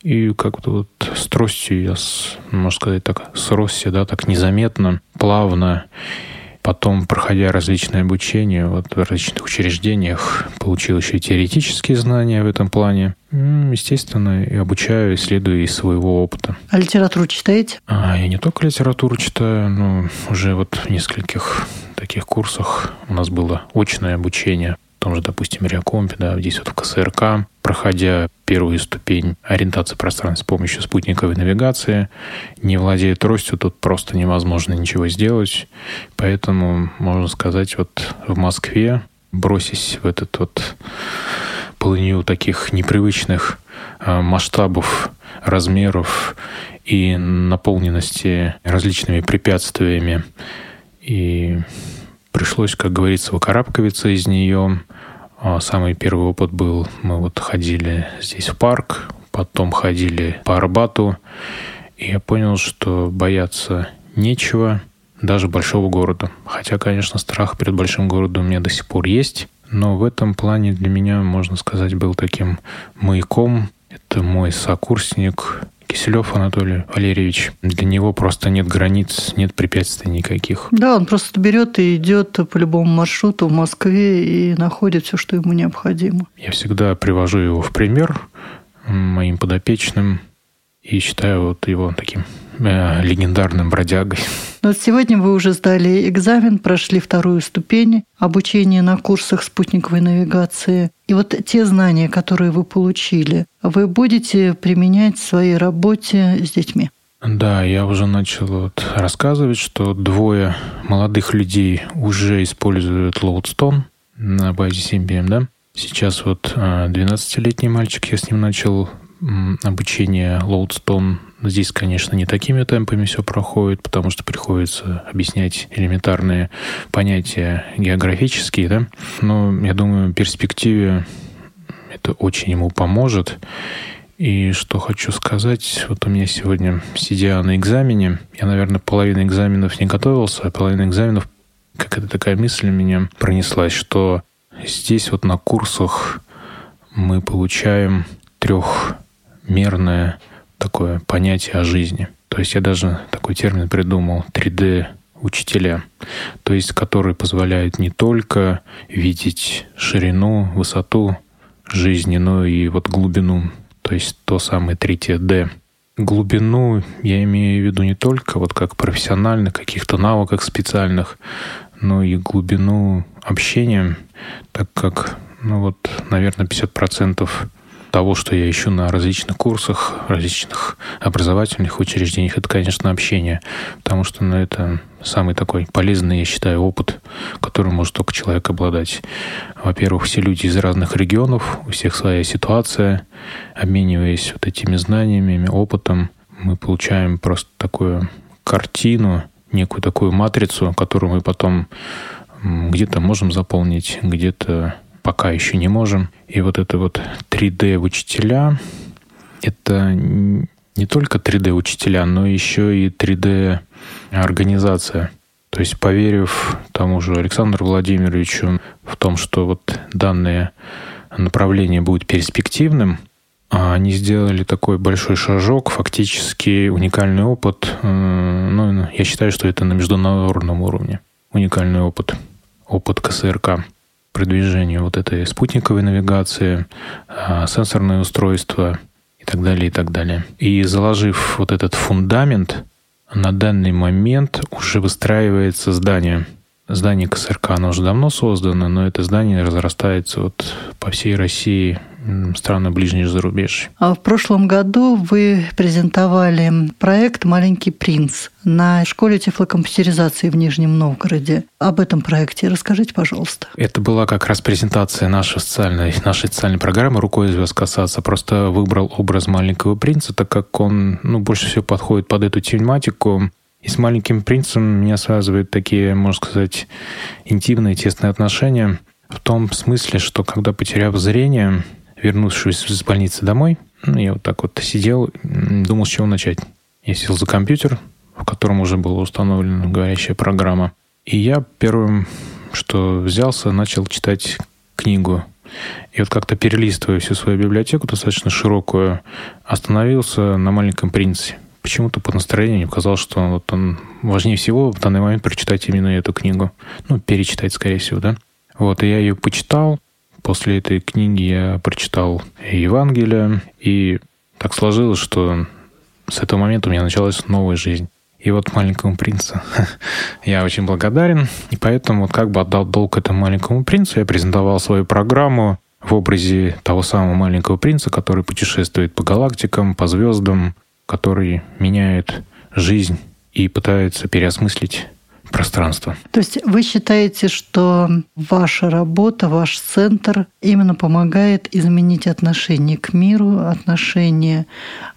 И как-то вот с тростью я, можно сказать так, сросся, да, так незаметно, плавно. Потом, проходя различные обучения вот, в различных учреждениях, получил еще и теоретические знания в этом плане. Естественно, и обучаю, исследую из своего опыта. А литературу читаете? А, я не только литературу читаю, но уже вот в нескольких таких курсах у нас было очное обучение том же, допустим, Реакомпе, да, здесь вот в КСРК, проходя первую ступень ориентации пространства с помощью спутниковой навигации, не владея тростью, тут просто невозможно ничего сделать. Поэтому, можно сказать, вот в Москве, бросись в этот вот полынью таких непривычных а, масштабов, размеров и наполненности различными препятствиями и пришлось, как говорится, выкарабкиваться из нее. А, самый первый опыт был, мы вот ходили здесь в парк, потом ходили по Арбату, и я понял, что бояться нечего, даже большого города. Хотя, конечно, страх перед большим городом у меня до сих пор есть, но в этом плане для меня, можно сказать, был таким маяком. Это мой сокурсник, Киселев Анатолий Валерьевич. Для него просто нет границ, нет препятствий никаких. Да, он просто берет и идет по любому маршруту в Москве и находит все, что ему необходимо. Я всегда привожу его в пример моим подопечным и считаю вот его таким легендарным бродягой. Но вот сегодня вы уже сдали экзамен, прошли вторую ступень обучения на курсах спутниковой навигации. И вот те знания, которые вы получили, вы будете применять в своей работе с детьми? Да, я уже начал вот рассказывать, что двое молодых людей уже используют Loadstone на базе Symbian, да. Сейчас вот 12-летний а, мальчик, я с ним начал обучение Loadstone Здесь, конечно, не такими темпами все проходит, потому что приходится объяснять элементарные понятия географические, да. Но я думаю, в перспективе это очень ему поможет. И что хочу сказать, вот у меня сегодня, сидя на экзамене, я, наверное, половину экзаменов не готовился, а половину экзаменов какая-то такая мысль меня пронеслась, что здесь вот на курсах мы получаем трехмерное такое понятие о жизни. То есть я даже такой термин придумал 3D учителя, то есть который позволяет не только видеть ширину, высоту жизни, но и вот глубину, то есть то самое третье D. Глубину я имею в виду не только вот как профессиональных каких-то навыках специальных, но и глубину общения, так как, ну вот, наверное, 50% того, что я ищу на различных курсах, различных образовательных учреждениях, это, конечно, общение. Потому что ну, это самый такой полезный, я считаю, опыт, который может только человек обладать. Во-первых, все люди из разных регионов, у всех своя ситуация. Обмениваясь вот этими знаниями, опытом, мы получаем просто такую картину, некую такую матрицу, которую мы потом где-то можем заполнить, где-то пока еще не можем. И вот это вот 3D-учителя, это не только 3D-учителя, но еще и 3D-организация. То есть, поверив тому же Александру Владимировичу в том, что вот данное направление будет перспективным, а они сделали такой большой шажок, фактически уникальный опыт. Э, ну, я считаю, что это на международном уровне. Уникальный опыт. Опыт КСРК продвижению вот этой спутниковой навигации, а, сенсорное устройство и так далее, и так далее. И заложив вот этот фундамент, на данный момент уже выстраивается здание. Здание КСРК, оно уже давно создано, но это здание разрастается вот по всей России страны ближнего зарубежья. А в прошлом году вы презентовали проект «Маленький принц» на школе тефлокомпьютеризации в Нижнем Новгороде. Об этом проекте расскажите, пожалуйста. Это была как раз презентация нашей социальной, нашей социальной программы «Рукой звезд касаться». Просто выбрал образ маленького принца, так как он ну, больше всего подходит под эту тематику. И с маленьким принцем меня связывают такие, можно сказать, интимные, тесные отношения. В том смысле, что когда потеряв зрение, вернувшись из больницы домой, ну, я вот так вот сидел, думал, с чего начать. Я сел за компьютер, в котором уже была установлена говорящая программа. И я первым, что взялся, начал читать книгу. И вот как-то перелистывая всю свою библиотеку, достаточно широкую, остановился на «Маленьком принце». Почему-то по настроению мне показалось, что вот он важнее всего в данный момент прочитать именно эту книгу. Ну, перечитать, скорее всего, да. Вот, и я ее почитал, После этой книги я прочитал Евангелие, и так сложилось, что с этого момента у меня началась новая жизнь. И вот маленькому принцу <laughs> я очень благодарен. И поэтому вот как бы отдал долг этому маленькому принцу. Я презентовал свою программу в образе того самого маленького принца, который путешествует по галактикам, по звездам, который меняет жизнь и пытается переосмыслить пространства. То есть вы считаете, что ваша работа, ваш центр именно помогает изменить отношение к миру, отношение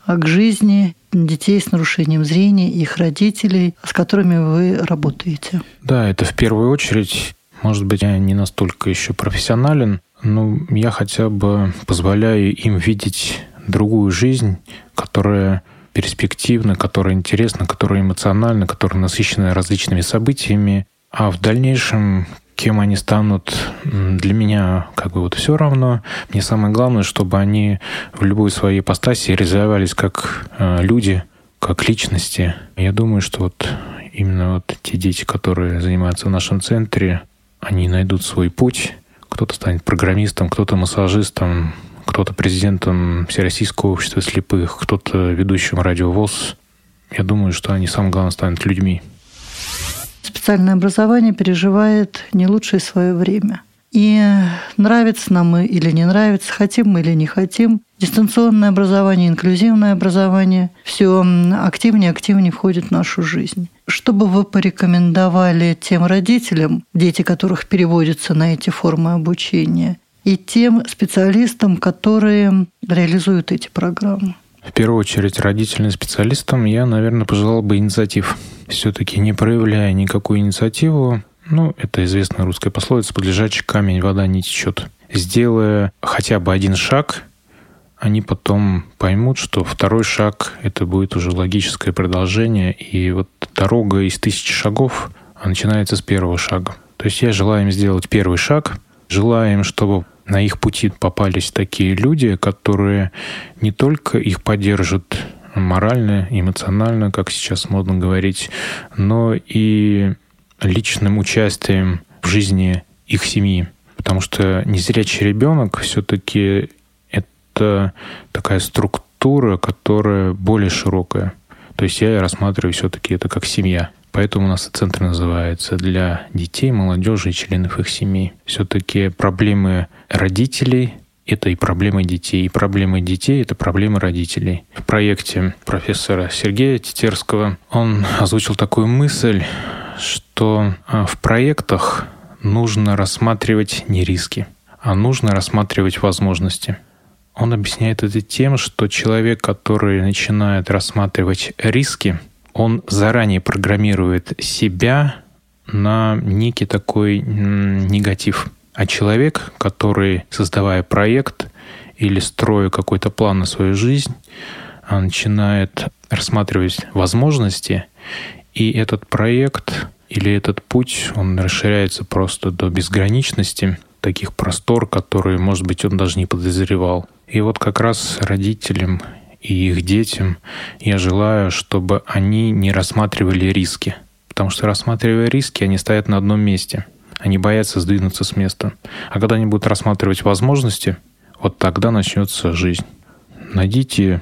к жизни детей с нарушением зрения, их родителей, с которыми вы работаете? Да, это в первую очередь, может быть, я не настолько еще профессионален, но я хотя бы позволяю им видеть другую жизнь, которая перспективно, которая интересна, которая эмоциональна, которая насыщена различными событиями. А в дальнейшем кем они станут, для меня как бы вот все равно. Мне самое главное, чтобы они в любой своей ипостаси реализовались как э, люди, как личности. Я думаю, что вот именно вот те дети, которые занимаются в нашем центре, они найдут свой путь. Кто-то станет программистом, кто-то массажистом, кто-то президентом Всероссийского общества слепых, кто-то ведущим радиовоз. Я думаю, что они самое главное станут людьми. Специальное образование переживает не лучшее свое время. И нравится нам мы или не нравится, хотим мы или не хотим, дистанционное образование, инклюзивное образование все активнее и активнее входит в нашу жизнь. Что бы вы порекомендовали тем родителям, дети которых переводятся на эти формы обучения, и тем специалистам, которые реализуют эти программы? В первую очередь родительным специалистам я, наверное, пожелал бы инициатив. Все-таки не проявляя никакую инициативу, ну, это известная русская пословица, под лежачий камень вода не течет. Сделая хотя бы один шаг, они потом поймут, что второй шаг — это будет уже логическое продолжение, и вот дорога из тысячи шагов, начинается с первого шага. То есть я желаю им сделать первый шаг, желаю им, чтобы на их пути попались такие люди, которые не только их поддержат морально, эмоционально, как сейчас модно говорить, но и личным участием в жизни их семьи. Потому что незрячий ребенок все-таки это такая структура, которая более широкая. То есть я рассматриваю все-таки это как семья. Поэтому у нас и центр называется для детей, молодежи и членов их семей. Все-таки проблемы родителей это и проблемы детей. И проблемы детей — это проблемы родителей. В проекте профессора Сергея Тетерского он озвучил такую мысль, что а, в проектах нужно рассматривать не риски, а нужно рассматривать возможности. Он объясняет это тем, что человек, который начинает рассматривать риски, он заранее программирует себя на некий такой негатив. А человек, который, создавая проект или строя какой-то план на свою жизнь, а, начинает рассматривать возможности, и этот проект или этот путь, он расширяется просто до безграничности, таких простор, которые, может быть, он даже не подозревал. И вот как раз родителям и их детям я желаю, чтобы они не рассматривали риски. Потому что рассматривая риски, они стоят на одном месте. Они боятся сдвинуться с места. А когда они будут рассматривать возможности, вот тогда начнется жизнь. Найдите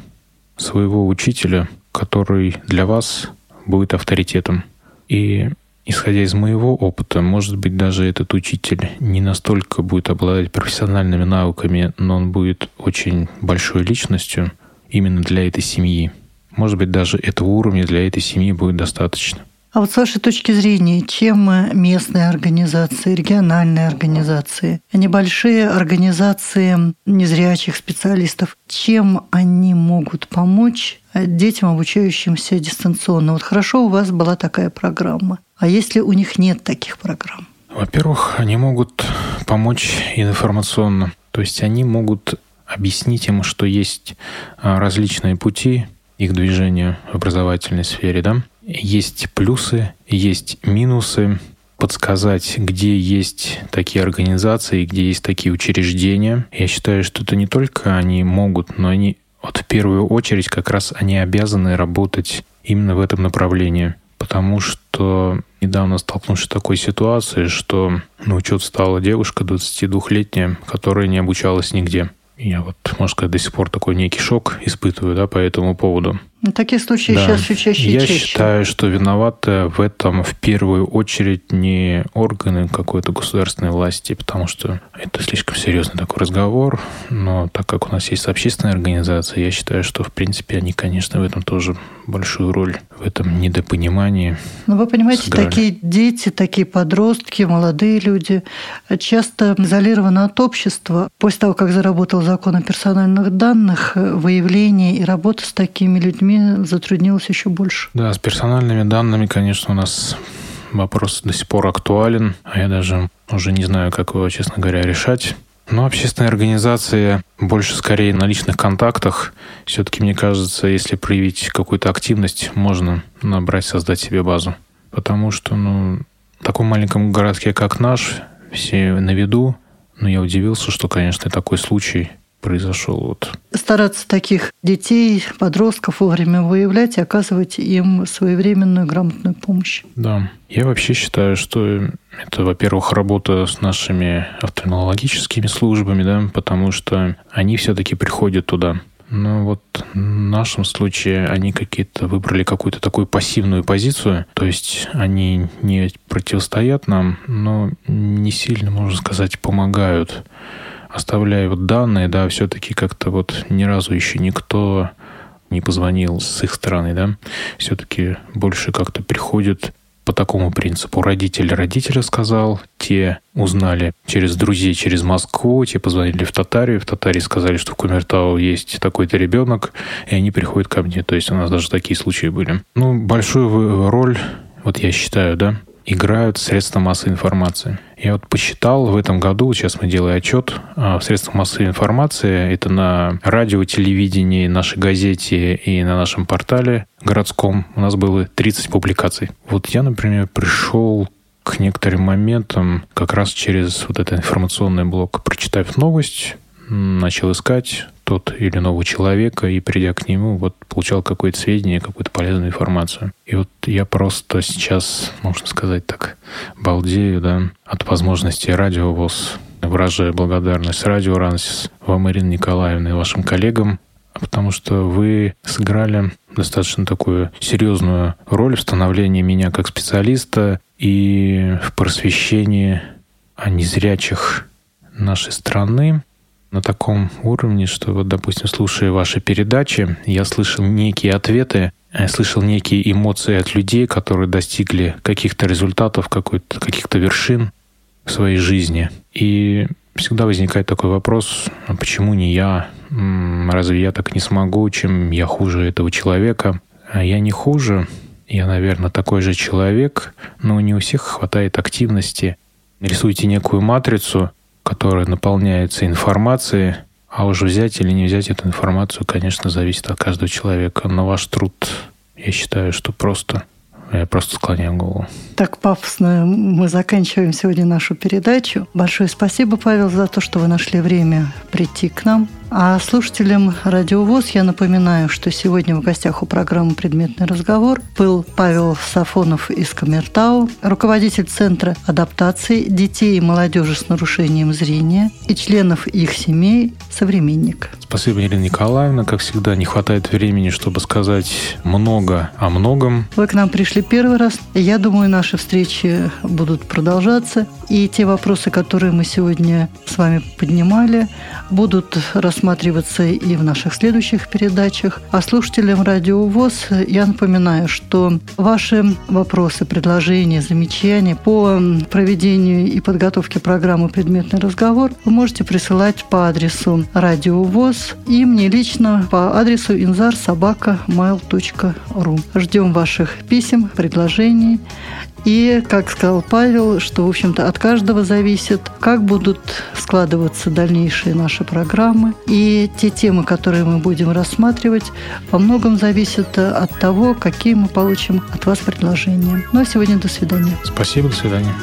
своего учителя, который для вас будет авторитетом. И исходя из моего опыта, может быть, даже этот учитель не настолько будет обладать профессиональными навыками, но он будет очень большой личностью именно для этой семьи. Может быть, даже этого уровня для этой семьи будет достаточно. А вот с вашей точки зрения, чем местные организации, региональные организации, небольшие организации незрячих специалистов, чем они могут помочь детям, обучающимся дистанционно? Вот хорошо, у вас была такая программа. А если у них нет таких программ? Во-первых, они могут помочь информационно. То есть они могут объяснить им, что есть а, различные пути их движения в образовательной сфере, да, есть плюсы, есть минусы, подсказать, где есть такие организации, где есть такие учреждения. Я считаю, что это не только они могут, но они вот в первую очередь как раз они обязаны работать именно в этом направлении. Потому что недавно столкнулся с такой ситуацией, что на учет стала девушка 22-летняя, которая не обучалась нигде. Я вот, можно сказать, до сих пор такой некий шок испытываю да, по этому поводу. Ну, такие случаи да. сейчас все чаще и Я чаще. считаю, что виноваты в этом в первую очередь не органы какой-то государственной власти, потому что это слишком серьезный такой разговор. Но так как у нас есть общественная организация, я считаю, что, в принципе, они, конечно, в этом тоже большую роль, в этом недопонимании Ну, вы понимаете, сыграли. такие дети, такие подростки, молодые люди часто изолированы от общества. После того, как заработал закон о персональных данных, выявление и работа с такими людьми людьми затруднилось еще больше. Да, с персональными данными, конечно, у нас вопрос до сих пор актуален, а я даже уже не знаю, как его, честно говоря, решать. Но общественная организация больше скорее на личных контактах. Все-таки, мне кажется, если проявить какую-то активность, можно набрать, создать себе базу. Потому что, ну, в таком маленьком городке, как наш, все на виду. Но я удивился, что, конечно, такой случай произошел. Вот. Стараться таких детей, подростков вовремя выявлять и оказывать им своевременную грамотную помощь. Да. Я вообще считаю, что это, во-первых, работа с нашими офтальмологическими службами, да, потому что они все-таки приходят туда. Но вот в нашем случае они какие-то выбрали какую-то такую пассивную позицию, то есть они не противостоят нам, но не сильно, можно сказать, помогают оставляя вот данные, да, все-таки как-то вот ни разу еще никто не позвонил с их стороны, да, все-таки больше как-то приходит по такому принципу. Родитель родителя сказал, те узнали через друзей, через Москву, те позвонили в Татарию, в Татарии сказали, что в Кумертау есть такой-то ребенок, и они приходят ко мне. То есть у нас даже такие случаи были. Ну, большую роль, вот я считаю, да, играют средства массовой информации. Я вот посчитал в этом году, сейчас мы делаем отчет а, в средствах массовой информации, это на радио, телевидении, нашей газете и на нашем портале городском у нас было 30 публикаций. Вот я, например, пришел к некоторым моментам как раз через вот этот информационный блок. Прочитав новость, начал искать тот или иного человека, и придя к нему, вот получал какое-то сведение, какую-то полезную информацию. И вот я просто сейчас, можно сказать так, балдею, да, от возможности радиовоз. Выражаю благодарность Радио Рансис, вам, Ирина Николаевна, и вашим коллегам, потому что вы сыграли достаточно такую серьезную роль в становлении меня как специалиста и в просвещении незрячих нашей страны на таком уровне, что вот, допустим, слушая ваши передачи, я слышал некие ответы, я слышал некие эмоции от людей, которые достигли каких-то результатов, каких-то вершин в своей жизни. И всегда возникает такой вопрос, а почему не я? Разве я так не смогу? Чем я хуже этого человека? А я не хуже, я, наверное, такой же человек, но не у всех хватает активности. Рисуйте некую матрицу, которая наполняется информацией, а уже взять или не взять эту информацию, конечно, зависит от каждого человека. Но ваш труд, я считаю, что просто я просто склоняю голову. Так пафосно мы заканчиваем сегодня нашу передачу. Большое спасибо, Павел, за то, что вы нашли время прийти к нам. А слушателям Радиовоз я напоминаю, что сегодня в гостях у программы «Предметный разговор» был Павел Сафонов из Камертау, руководитель Центра адаптации детей и молодежи с нарушением зрения и членов их семей «Современник». Спасибо, Елена Николаевна. Как всегда, не хватает времени, чтобы сказать много о многом. Вы к нам пришли первый раз. Я думаю, наши встречи будут продолжаться. И те вопросы, которые мы сегодня с вами поднимали, будут рассматриваться и в наших следующих передачах. А слушателям Радио ВОЗ я напоминаю, что ваши вопросы, предложения, замечания по проведению и подготовке программы «Предметный разговор» вы можете присылать по адресу Радио ВОЗ и мне лично по адресу inzarsobaka.mail.ru. Ждем ваших писем, предложений и, как сказал Павел, что, в общем-то, от каждого зависит, как будут складываться дальнейшие наши программы. И те темы, которые мы будем рассматривать, во многом зависят от того, какие мы получим от вас предложения. Ну а сегодня до свидания. Спасибо, до свидания.